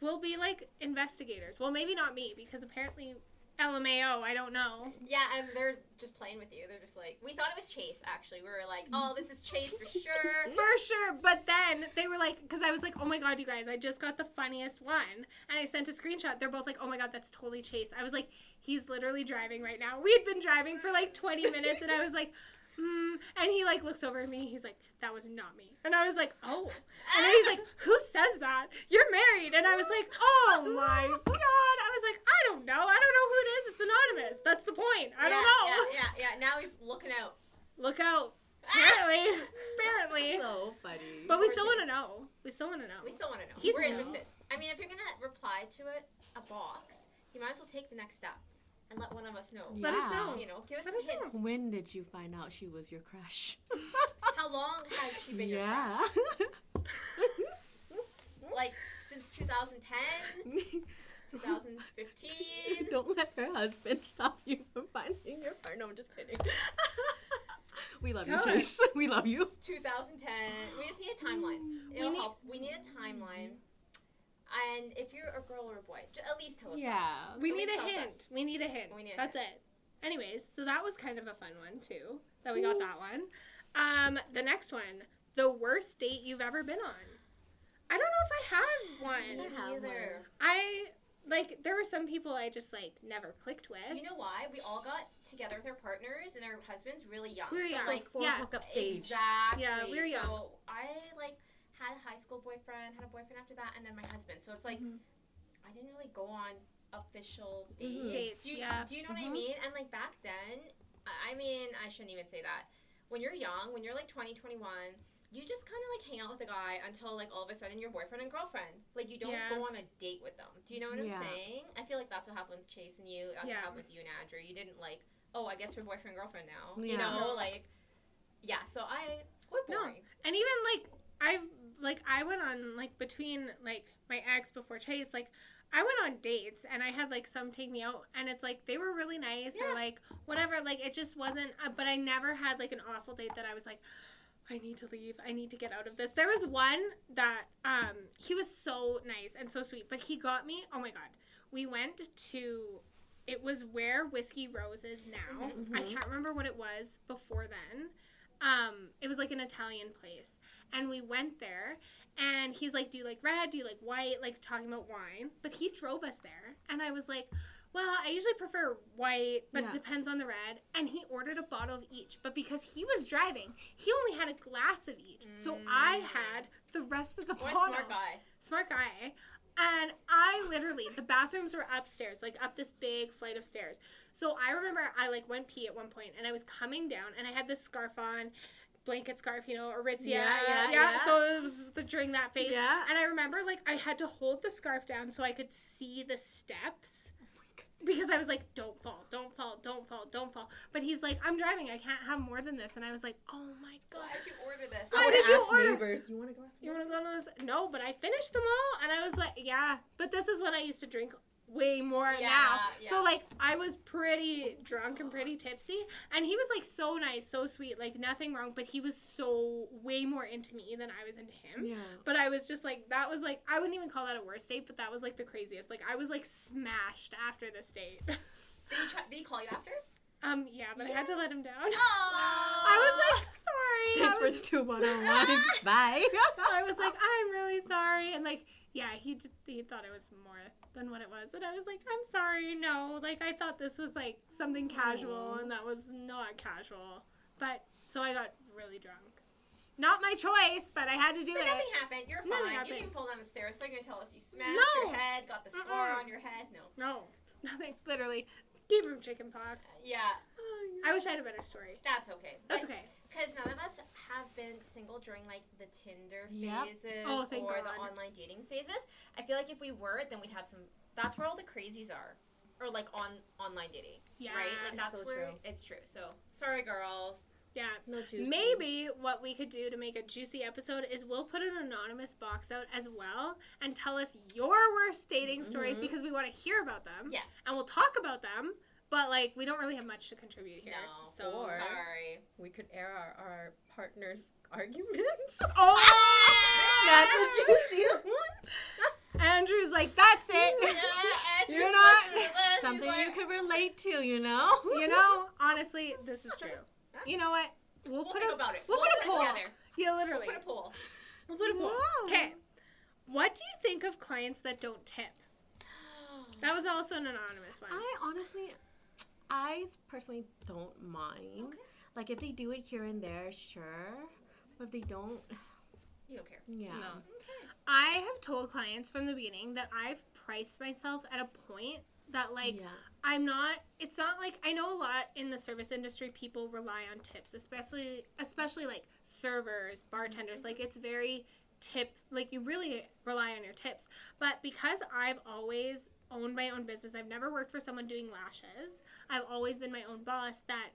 will be like investigators. Well, maybe not me because apparently LMAO. I don't know. Yeah, and they're just playing with you. They're just like, we thought it was Chase. Actually, we were like, oh, this is Chase for sure. *laughs* For sure. But then they were like, because I was like, oh my God, you guys, I just got the funniest one. And I sent a screenshot. They're both like, oh my God, that's totally Chase. I was like, he's literally driving right now. We had been driving for like 20 minutes and I was like, hmm. And he like looks over at me. He's like, that was not me. And I was like, oh. And then he's like, who says that? You're married. And I was like, oh my *laughs* God. I was like, I don't know. I don't know who it is. It's anonymous. That's the point. I don't know. Yeah, yeah, yeah. Now he's looking out. Look out. *laughs* Apparently. Apparently. so funny. But we still want to know. We still want to know. We still want to know. He's We're interested. I mean, if you're gonna reply to it, a box, you might as well take the next step and let one of us know. Let us know. You know, give us Let some us know. hints. when did you find out she was your crush? *laughs* How long has she been your yeah. crush? *laughs* Like since 2010, 2015. Don't let her husband stop you from finding your partner. No, I'm just kidding. we love Tell you, Chase. We love you. *laughs* 2010. We just need a timeline. We It'll need- help. We need a timeline. And if you're a girl or a boy, j- at least tell us. that. Yeah. We At need a tell us that. hint. We need a hint. We need a That's it. Anyways, so that was kind of a fun one too. That we got that one. Um, the next one, the worst date you've ever been on. I don't know if I have Me one. have neither. I like there were some people I just like never clicked with. You know why? We all got together with our partners and our husbands really young. We were so young. like Before yeah, hookup stage. Exactly. Yeah, we were young. So I like had a high school boyfriend, had a boyfriend after that, and then my husband. So it's like Mhm. I didn't really go on official dates. Mhm. Dates, do you, yeah. Do you know what. I mean? And like back then, I mean, I shouldn't even say that. When you're young, when you're like 20, 21, you just kind of like hang out with a guy until like all of a sudden you're boyfriend and girlfriend. Like you don't Yeah. go on a date with them. Do you know what I'm Yeah. saying? I feel like that's what happened with Chase and you. That's Yeah. what happened with you and Andrew. You didn't like, oh, I guess we're boyfriend and girlfriend now. You know, like, yeah. So I quite No. And even like I've like I went on like between like my ex before Chase, like I went on dates and I had like some take me out and it's like they were really nice Yeah. or like whatever. Like it just wasn't. Uh, but I never had like an awful date that I was like. I need to leave. I need to get out of this. There was one that um he was so nice and so sweet, but he got me. Oh my god. We went to it was where Whiskey Rose is now. Mhm, I mhm. can't remember what it was before then. Um it was like an Italian place. And we went there and he's like, "Do you like red? Do you like white?" Like talking about wine. But he drove us there and I was like, well, I usually prefer white, but Yeah. it depends on the red. And he ordered a bottle of each. But because he was driving, he only had a glass of each. So I Mm. had the rest of the What bottle. smart guy. Smart guy. And I literally, the bathrooms were upstairs, like up this big flight of stairs. So I remember I like went pee at one point and I was coming down and I had this scarf on, blanket scarf, you know, Aritzia. Yeah, yeah, yeah. So it was the, during that phase. Yeah. And I remember like I had to hold the scarf down so I could see the steps Oh because I was like, don't fall, don't fall, don't fall, don't fall. But he's like, I'm driving, I can't have more than this. And I was like, oh my god. Why'd you order this? Why I did would've you asked order- neighbors, you want a glass of You want to go on this? No, but I finished them all. And I was like, yeah. But this is when I used to drink way more Yeah, now. yeah. So like I was pretty drunk and pretty tipsy. And he was like so nice, so sweet, like nothing wrong. But he was so way more into me than I was into him. Yeah. But I was just like, that was like, I wouldn't even call that a worst date, but that was like the craziest. Like, I was like smashed after this date. *laughs* Did he try? Did he call you after? Um, yeah, but I had to let him down. Oh. *laughs* I was like, sorry. Thanks I for the two one on ones. Bye. *laughs* I was like, I'm really sorry, and like, yeah, he just, he thought it was more than what it was, and I was like, I'm sorry, no, like I thought this was like something casual, and that was not casual. But so I got really drunk. Not my choice, but I had to do But it. nothing happened. You're Nothing fine. You happened. didn't fall down the stairs. They're gonna tell us you smashed No. your head, got the scar Mm-mm. on your head. No. No, *laughs* nothing. Literally, gave him chicken pox. Yeah, I wish I had a better story. that's okay. That's But- okay. Because none of us have been single during like the Tinder Yep. phases Oh, or God. the online dating phases. I feel like if we were, then we'd have some. That's where all the crazies are, or like on online dating, Yeah. right? Like that's so where true. it's true. So sorry, girls. Yeah. No juice. Maybe what we could do to make a juicy episode is we'll put an anonymous box out as well and tell us your worst dating stories Mhm. because we want to hear about them. Yes. And we'll talk about them, but like we don't really have much to contribute here. No. So Or- sorry. We could air our, our partner's *laughs* arguments. *laughs* Oh *laughs* That's a juicy one. Andrew's like, that's it. Yeah, You're Andrew's not- listening to this. Something He's you could relate to, you know? you know, honestly, this is true. You know what? We'll, We'll put think a about it. we'll put a it poll. together. yeah, We'll literally. put a poll. We'll put a poll. Okay. What do you think of clients that don't tip? *gasps* That was also an anonymous one. I honestly, I personally don't mind. Okay. Like if they do it here and there, sure. But if they don't, *sighs* You don't care. yeah. No. I have told clients from the beginning that I've priced myself at a point that like yeah. I'm not it's not like I know a lot in the service industry people rely on tips, especially especially like servers, bartenders, like mm-hmm. it's very tip like you really rely on your tips. But because I've always owned my own business, I've never worked for someone doing lashes. I've always been my own boss that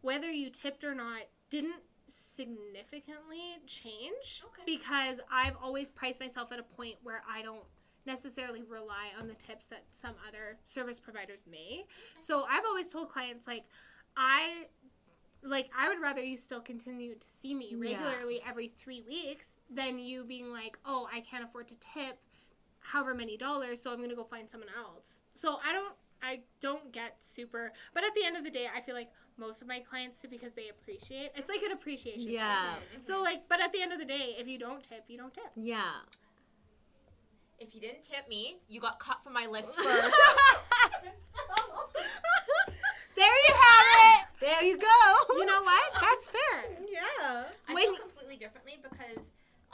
whether you tipped or not didn't significantly change Okay. because I've always priced myself at a point where I don't necessarily rely on the tips that some other service providers may. So I've always told clients like I like I would rather you still continue to see me Yeah. regularly every 3 weeks than you being like, "Oh, I can't afford to tip however many dollars, so I'm going to go find someone else." So I don't I don't get super but at the end of the day, I feel like most of my clients tip because they appreciate. It's like an appreciation. Yeah. Mhm. So like, but at the end of the day, if you don't tip, you don't tip. Yeah. If you didn't tip me, you got cut from my list *laughs* first. *laughs* There you have it. there you go. You know what? That's fair. Yeah. I When- feel completely differently because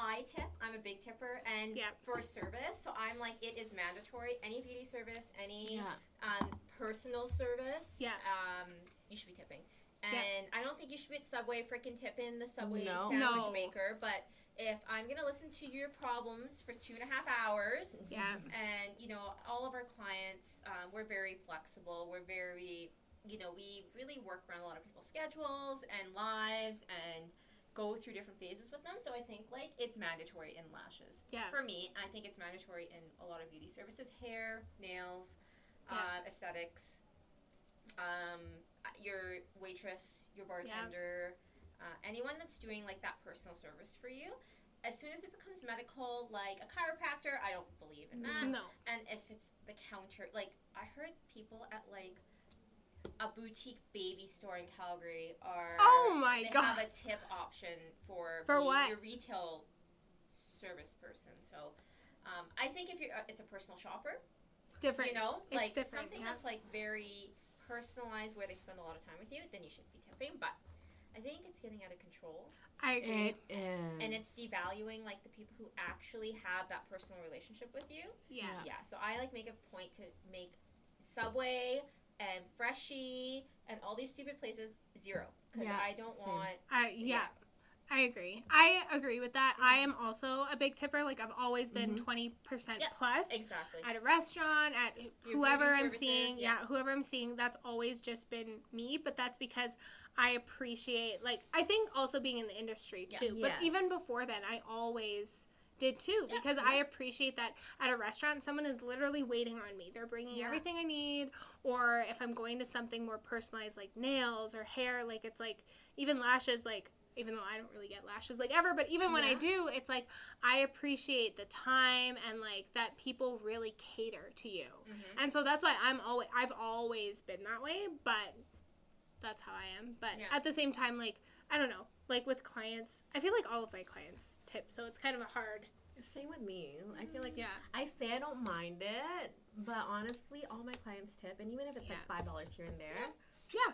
I tip. I'm a big tipper, and Yeah. for service, so I'm like it is mandatory. Any beauty service, any Yeah. um, personal service, Yeah. um, you should be tipping. Yeah. And I don't think you should be at Subway freaking tipping the Subway No. sandwich No. maker. But if I'm gonna listen to your problems for two and a half hours, Yeah. and you know all of our clients um, we're very flexible we're very you know we really work around a lot of people's schedules and lives and go through different phases with them so i think like it's mandatory in lashes Yeah. for me i think it's mandatory in a lot of beauty services hair nails Yeah. uh, aesthetics um, your waitress your bartender uh, anyone that's doing like that personal service for you as soon as it becomes medical like a chiropractor i don't believe in that No. and if it's the counter, like I heard people at like a boutique baby store in Calgary are Oh my they God. have a tip option for For being what? your retail service person. So um, I think if you're uh, it's a personal shopper, Different. you know, It's like different, something yeah. that's like very personalized where they spend a lot of time with you, then you should be tipping. But I think it's getting out of control I agree. It is. and it's devaluing like the people who actually have that personal relationship with you. yeah. Yeah, so I like make a point to make Subway and Freshii and all these stupid places zero because Yeah, I don't same. want. I yeah. I agree. I agree with that. I am also a big tipper. Like I've always been Mhm. 20 percent Yep. plus Exactly. at a restaurant, at Your whoever I'm services, seeing. Yeah. yeah. whoever I'm seeing. That's always just been me. But that's because I appreciate. Like I think also being in the industry Yeah. too. Yes. But even before then, I always did too Yeah. because I appreciate that at a restaurant someone is literally waiting on me. They're bringing Yeah. everything I need or if I'm going to something more personalized like nails or hair like it's like even lashes like even though I don't really get lashes like ever but even when I do it's like I appreciate the time and like that people really cater to you. Mhm. And so that's why I'm always I've always been that way but that's how I am. But Yeah. at the same time, like I don't know, like with clients, I feel like all of my clients tip, so it's kind of a hard. Same with me. I feel like Yeah. I say I don't mind it, but honestly, all my clients tip, and even if it's Yeah. like five dollars here and there, Yeah.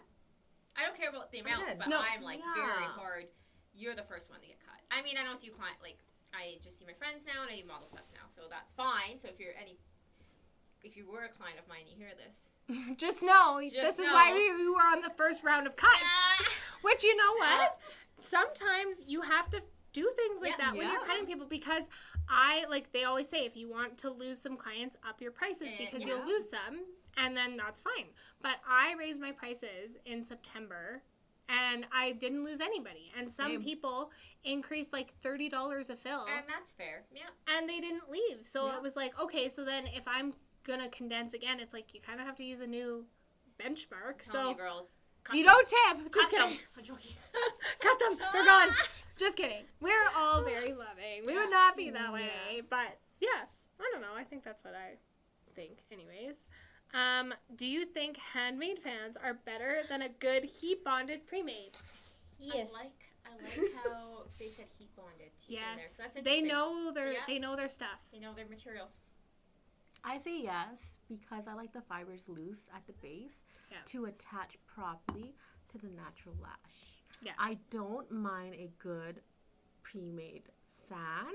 I don't care about the amount, good. but No. I'm like very hard. You're the first one to get cut. I mean, I don't do client like I just see my friends now and I do model sets now, so that's fine. So if you're any, if you were a client of mine, you hear this. *laughs* Just know Just this is why we, we were on the first round of cuts. *laughs* Which you know what? Sometimes you have to do things like Yeah. that when you're Yeah. cutting people because I like they always say if you want to lose some clients, up your prices Eh, because yeah. you'll lose some and then that's fine. But I raised my prices in September and I didn't lose anybody. And some Same. people increased like thirty dollars a fill and that's fair. Yeah. and they didn't leave. So Yeah. it was like, okay, so then if I'm gonna condense again, it's like you kind of have to use a new benchmark. So girls. Cut you them. don't tip. Just Cut kidding. them. I'm joking. *laughs* Cut them. They're gone. *laughs* Just kidding. We're all very loving. We would not be that way. Yeah. But yeah, I don't know. I think that's what I think, anyways. Um, do you think handmade fans are better than a good heat bonded pre made? yes, I like I like how *laughs* they said heat bonded to in there. Yes. So that's they know their Yeah. they know their stuff. They know their materials. I say yes because I like the fibers loose at the base Yeah. to attach properly to the natural lash. Yeah. I don't mind a good pre-made fan.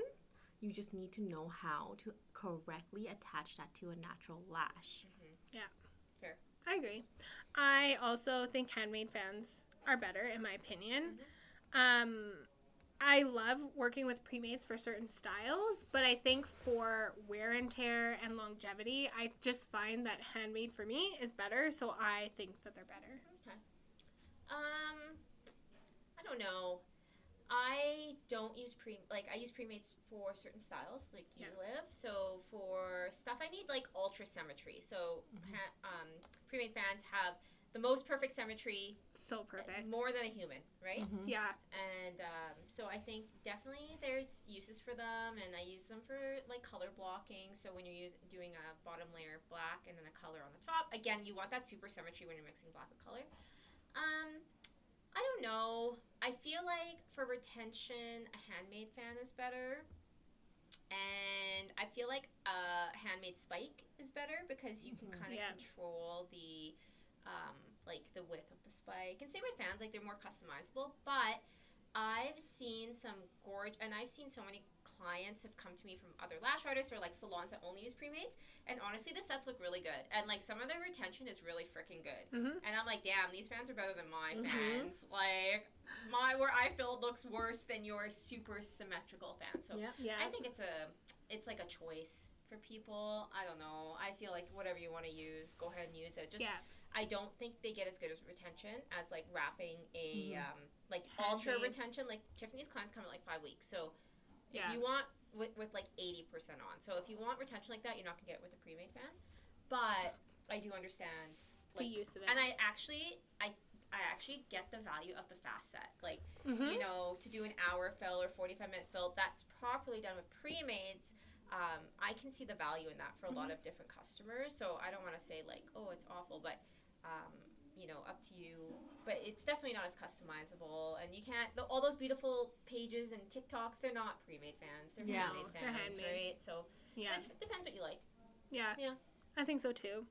You just need to know how to correctly attach that to a natural lash. Yeah, sure. I agree. I also think handmade fans are better, in my opinion. Um, I love working with pre-mades for certain styles, but I think for wear and tear and longevity, I just find that handmade for me is better. So I think that they're better. Okay. Um, I don't know. I don't use pre like I use pre-mades for certain styles like you Yeah. live. So for stuff I need like ultra symmetry. So ha- um, pre-made fans have the most perfect symmetry, So uh, perfect. more than a human, right? Mhm. Yeah. And um, so I think definitely there's uses for them, and I use them for like color blocking. So when you're use, doing a bottom layer of black and then a color on the top, again, you want that super symmetry when you're mixing black with color. Um, I don't know. I feel like for retention, a handmade fan is better. And I feel like a handmade spike is better because you can Mhm. kind of Yeah. control the um, like the width of the spike. And same with fans, like they're more customizable. But I've seen some gorge, and I've seen so many clients have come to me from other lash artists or like salons that only use pre-mades. And honestly, the sets look really good, and like some of their retention is really freaking good. hmm And I'm like, damn, these fans are better than my Mhm. fans. Like my where I filled looks worse than your super symmetrical fan. So Yeah. Yeah. I think it's a it's like a choice for people. I don't know. I feel like whatever you want to use, go ahead and use it. Just Yeah. I don't think they get as good as retention as like wrapping a Mhm. um, like ultra retention. Like Tiffany's clients come at like five weeks. So if Yeah. you want with, with like eighty percent on, so if you want retention like that, you're not gonna get it with a pre-made fan. But I do understand the like use of it. and I actually I I actually get the value of the fast set. Like Mhm. you know, to do an hour fill or 45 minute fill that's properly done with pre-mades, um, I can see the value in that for a lot of different customers. So I don't want to say like, oh, it's awful, but um, you know, up to you. But it's definitely not as customizable, and you can't. The, all those beautiful pages and TikToks, they're not pre-made fans. They're Yeah. handmade fans, they're handmade. right? So yeah. it depends what you like. Yeah. Yeah. I think so too.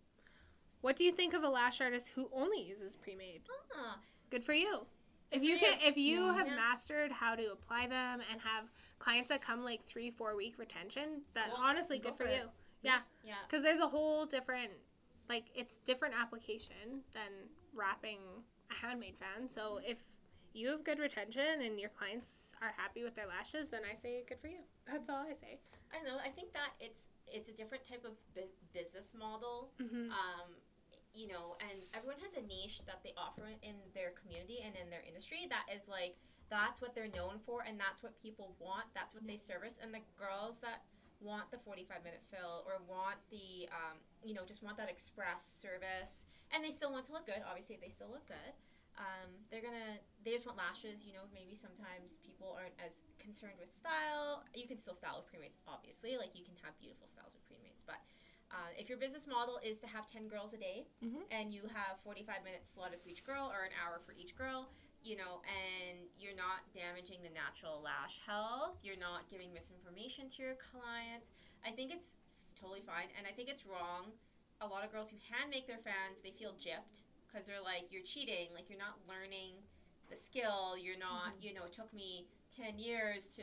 What do you think of a lash artist who only uses pre-made? Ah, Good for you. If you can, if you Yeah. have mastered how to apply them and have clients that come like three, four week retention, that Cool. honestly Go good for for it. you. Yeah, yeah. because there's a whole different, like it's different application than wrapping a handmade fan. So if you have good retention and your clients are happy with their lashes, then I say good for you. That's all I say. I don't know. I think that it's it's a different type of bu- business model Mm-hmm. um, you know, and everyone has a niche that they offer in their community and in their industry that is like that's what they're known for and that's what people want. That's what they service. And the girls that want the 45 minute fill or want the, um, you know, just want that express service and they still want to look good. Obviously, they still look good. Um, they're gonna, they just want lashes. You know, maybe sometimes people aren't as concerned with style. You can still style with pre-mades, obviously. Like you can have beautiful styles with pre-mades, but uh, if your business model is to have 10 girls a day Mhm. and you have 45 minutes slotted for each girl or an hour for each girl, you know, and you're not damaging the natural lash health, you're not giving misinformation to your clients, I think it's totally fine. And I think it's wrong. A lot of girls who hand make their fans, they feel gypped because they're like, you're cheating, like you're not learning the skill, you're not, you know, it took me 10 years to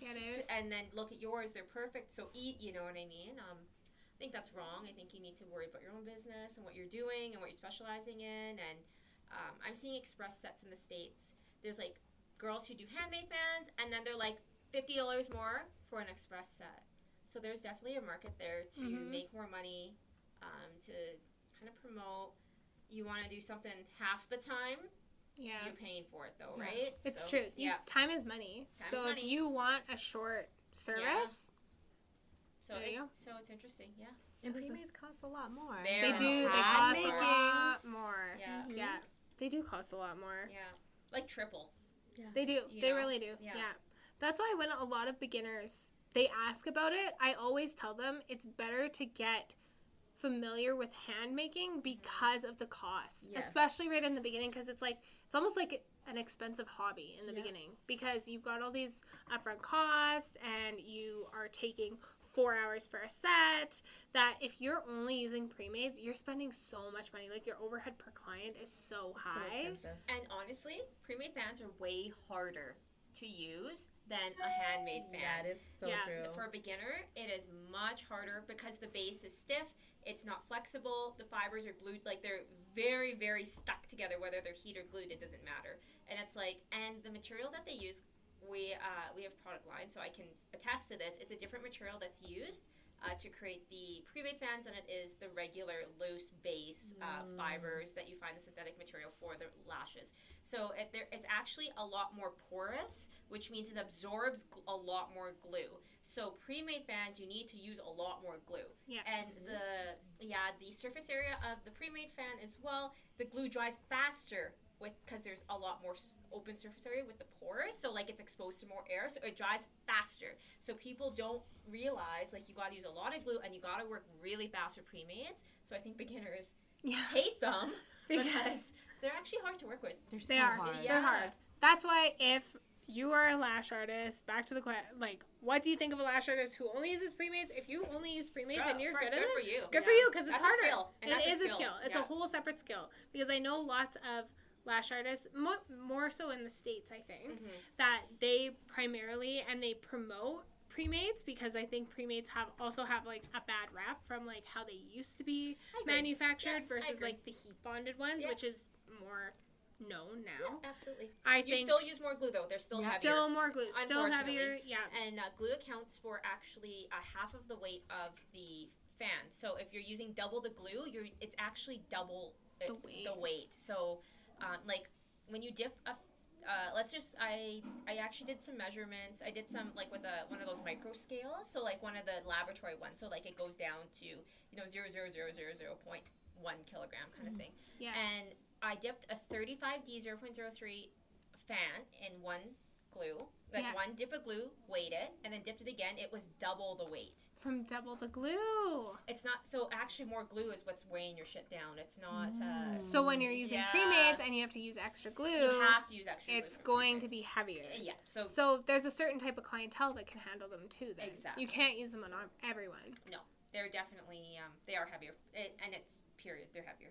Get to- it? to- and then look at yours they're perfect so eat you know what i mean um, i think that's wrong i think you need to worry about your own business and what you're doing and what you're specializing in and um, i'm seeing express sets in the states there's like girls who do handmade bands and then they're like $50 more for an express set so there's definitely a market there to Mhm. make more money um, to kind of promote you want to do something half the time Yeah. you're paying for it though Yeah. right It's So, true. You, yeah Time is money. Time so is if you want a short service, so There you it's so it's interesting yeah And pre-mades cost a lot more. They're they do. They cost making. a lot more. yeah Yeah. They do cost a lot more. Yeah, like triple. Yeah. They do. You they know? really do. Yeah. Yeah. That's why when a lot of beginners they ask about it, I always tell them it's better to get familiar with hand making mm-hmm. because of the cost. Yes. Especially right in the beginning because it's like it's almost like an expensive hobby in the Yeah. beginning because you've got all these upfront costs and you are taking 4 hours for a set that if you're only using pre-mades, you're spending so much money. Like your overhead per client is so So high. expensive. And honestly, pre-made fans are way harder to use than a handmade fan. That is so Yeah. true. For a beginner, it is much harder because the base is stiff. It's not flexible. The fibers are glued, like they're very, very stuck together. Whether they're heat or glued, it doesn't matter. And it's like, and the material that they use, we uh, we have product line, so I can attest to this. It's a different material that's used uh, to create the pre-made fans than it is the regular loose base uh, Mm. fibers that you find the synthetic material for the lashes. So it, there, it's actually a lot more porous, which means it absorbs gl- a lot more glue. So pre-made fans, you need to use a lot more glue. Yeah. And the yeah, the surface area of the pre-made fan as well, the glue dries faster with because there's a lot more open surface area with the pores. So like it's exposed to more air, so it dries faster. So people don't realize like you got to use a lot of glue and you got to work really fast with pre-mades. So I think beginners Yeah. *laughs* hate them *laughs* Because- because they're actually hard to work with. They're They so are. hard. Yeah. They're hard. That's why if you are a lash artist, back to the question, like, what do you think of a lash artist who only uses pre-mades? If you only use pre-mades and you're for, good at good it, for you. good for you because it's That's harder. A skill. And It that's is a skill. It's yeah. a whole separate skill because I know lots of lash artists, mo- more so in the states, I think, Mhm. that they primarily and they promote pre-mades because I think pre-mades have also have like a bad rap from like how they used to be manufactured Yeah, versus like the heat bonded ones, Yeah. which is more known now. Yeah, absolutely. I think You think still use more glue though. They're still Yeah. heavier. still more glue, still heavier. Yeah, and uh, glue accounts for actually uh, half of the weight of the fan. So if you're using double the glue, you're it's actually double The weight. The weight. So, um, like when you dip a, uh, let's just I I actually did some measurements. I did some like with a one of those micro scales. So like one of the laboratory ones. So like it goes down to you know zero zero zero zero zero point one kilogram kind of thing. yeah. And I dipped a 35D 0.03 fan in one glue, like Yeah. one dip of glue, weighed it, and then dipped it again. It was double the weight. From double the glue. It's not so actually more glue is what's weighing your shit down. It's not. Uh, So when you're using Yeah. pre-mades and you have to use extra glue, you have to use extra. it's going to be heavier. Yeah. So So there's a certain type of clientele that can handle them too. Then Exactly. you can't use them on everyone. No, they're definitely um, they are heavier, it, and it's period. They're heavier.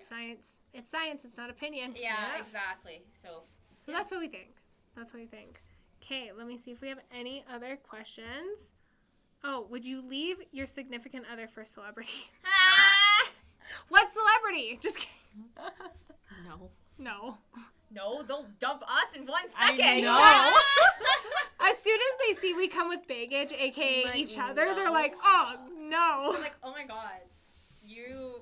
Science. It's science. It's not opinion. Yeah, exactly. So So that's what we think. That's what we think. Okay, let me see if we have any other questions. Oh, would you leave your significant other for a celebrity? *laughs* what celebrity? Just kidding. *laughs* No. no. no, they'll dump us in one second. I know. *laughs* As soon as they see we come with baggage, aka Like, each other, they're like, oh no. I'm like, oh my god, you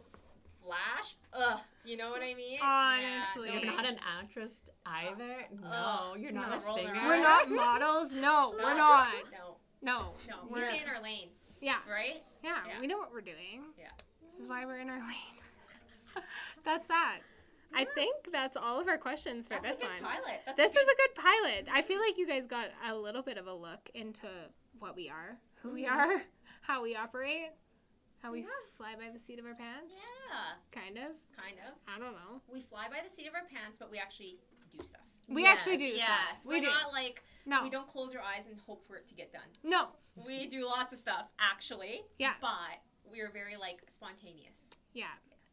flash? Ugh, you know what I mean? Honestly. Yeah, You're not an actress either. No, Ugh, you're not no. a singer. We're *laughs* not models. No, we're not. No, No. no, we We're- stay in our lane, Yeah. right? Yeah, Yeah. we know what we're doing. Yeah. This is why we're in our *laughs* lane. that's that. I think that's all of our questions for That's this a good one. pilot. That's This a was a good pilot. I feel like you guys got a little bit of a look into what we are, who we Mhm. are, *laughs* how we operate. How we Yeah. fly by the seat of our pants? Yeah, Kind of. kind of. I don't know. We fly by the seat of our pants, but we actually do stuff. We Yes. actually do yes, stuff. we're We do. not like No. we don't close our eyes and hope for it to get done. No. We do lots of stuff actually. Yeah. But we are very like spontaneous. Yeah.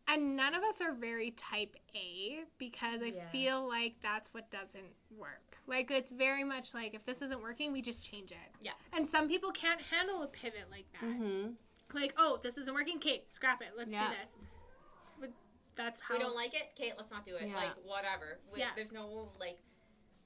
And none of us are very type A because I Yes. feel like that's what doesn't work. Like it's very much like if this isn't working, we just change it. Yeah. And some people can't handle a pivot like that. Mm-hmm. Like, oh, this isn't working, Kate, scrap it. Let's Yeah. do this. But that's how We don't like it, Kate. Let's not do it. Yeah. Like whatever. We, Yeah. There's no like,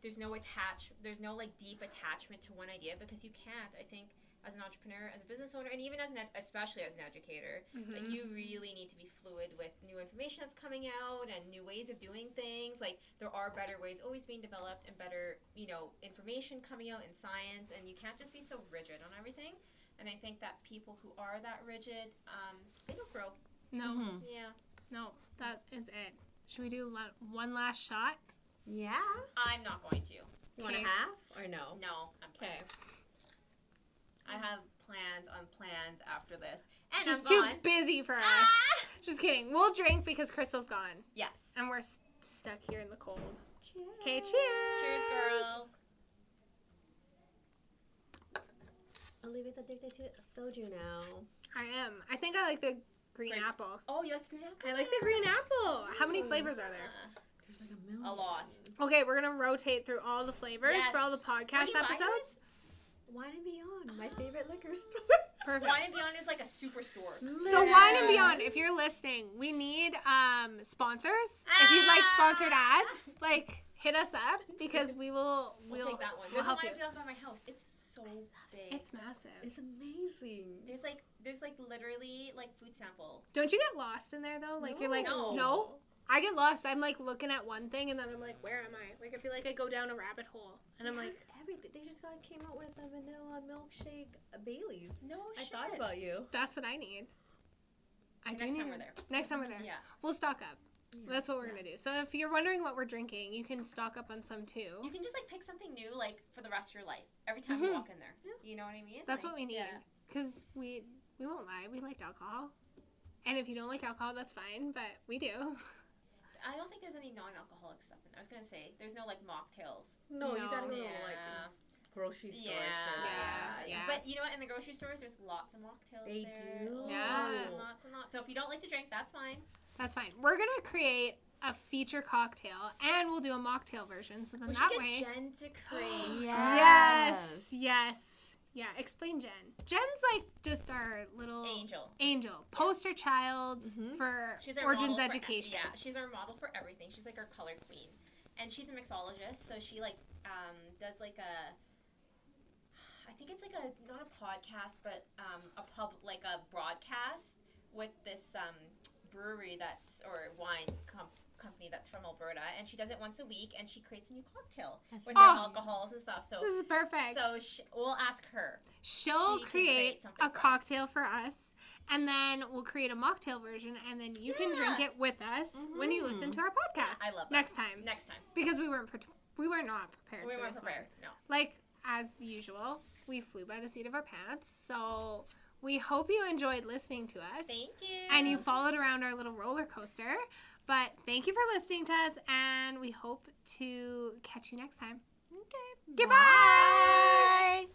there's no attach. There's no like deep attachment to one idea because you can't. I think as an entrepreneur, as a business owner, and even as an ed- especially as an educator, like Mhm. you really need to be fluid with new information that's coming out and new ways of doing things. Like there are better ways always being developed and better, you know, information coming out in science, and you can't just be so rigid on everything. And I think that people who are that rigid, um, they don't grow. No. Mm-hmm. Yeah. No. That is it. Should we do la- one last shot? Yeah. I'm not going to. You want Okay. a half or no? No, I'm Okay. I have plans on plans after this. And She's I'm too gone. busy for us. Ah! Just kidding. We'll drink because Crystal's gone. Yes. And we're s- stuck here in the cold. Cheers. Okay, cheers. Cheers, girls. Olivia's addicted to soju now. I am. I think I like the green Green- apple. Oh, you like the green apple? I like the green apple. How many flavors are there? Uh, There's like a million. A lot. Okay, we're gonna rotate through all the flavors for all the Yes. Where podcast do you buy episodes. Wine and Beyond, my favorite liquor store. *laughs* Perfect. Wine and Beyond is like a superstore. So Wine and Beyond, if you're listening, we need um sponsors. If you'd like sponsored ads, like hit us up because we will We'll, we'll, take that one. we'll There's a help Wine you. and Beyond by my house. It's so big. It's massive. It's amazing. there's like there's like literally like food sample. Don't you get lost in there though? Like you're like No. no. I get lost. I'm like looking at one thing and then I'm like, where am I? Like I feel like I go down a rabbit hole and I'm like, everything. They just got came out with a vanilla milkshake uh, Bailey's. No I shit. thought about you. that's what I need. I do Next need time it. we're there. Next time we're there. Yeah. We'll stock up. Yeah. That's what we're gonna do. So if you're wondering what we're drinking, you can stock up on some too. You can just like pick something new like for the rest of your life. Every time you Mhm. walk in there. You know what I mean? That's Like, what we need. yeah. Because we we won't lie, we like alcohol. And if you don't like alcohol, that's fine, but we do. I don't think there's any non-alcoholic stuff in there. I was gonna say there's no like mocktails. No, you gotta go to Yeah. like grocery stores Yeah. for that. Yeah, yeah. But you know what? In the grocery stores, there's lots of mocktails. They there. do? Yeah. Lots and lots and lots. So if you don't like to drink, that's fine. That's fine. We're gonna create a feature cocktail and we'll do a mocktail version. So then We that should way. get Jen to create. *gasps* Yes. Yes. Yeah. Explain Jen. Jen's like just our little Angel. angel, poster child Mhm. for She's our Origins model for- education. yeah, she's our model for everything. She's like our color queen, and she's a mixologist. So she like um, does like a, I think it's like a not a podcast, but um, a pub like a broadcast with this um, brewery that's or wine com- company that's from Alberta, and she does it once a week, and she creates a new cocktail That's with Oh. their alcohols and stuff. So This is perfect. so sh- we'll ask her. She'll she create create a for us. cocktail for us. And then we'll create a mocktail version, and then you can drink it with us when you listen mm-hmm. to our podcast. I love that. next time Next time because we weren't pre- we were not prepared. we weren't prepared. One. No. Like as usual, we flew by the seat of our pants. So we hope you enjoyed listening to us, Thank you. and you followed around our little roller coaster. But thank you for listening to us, and we hope to catch you next time. Okay. Goodbye. Bye.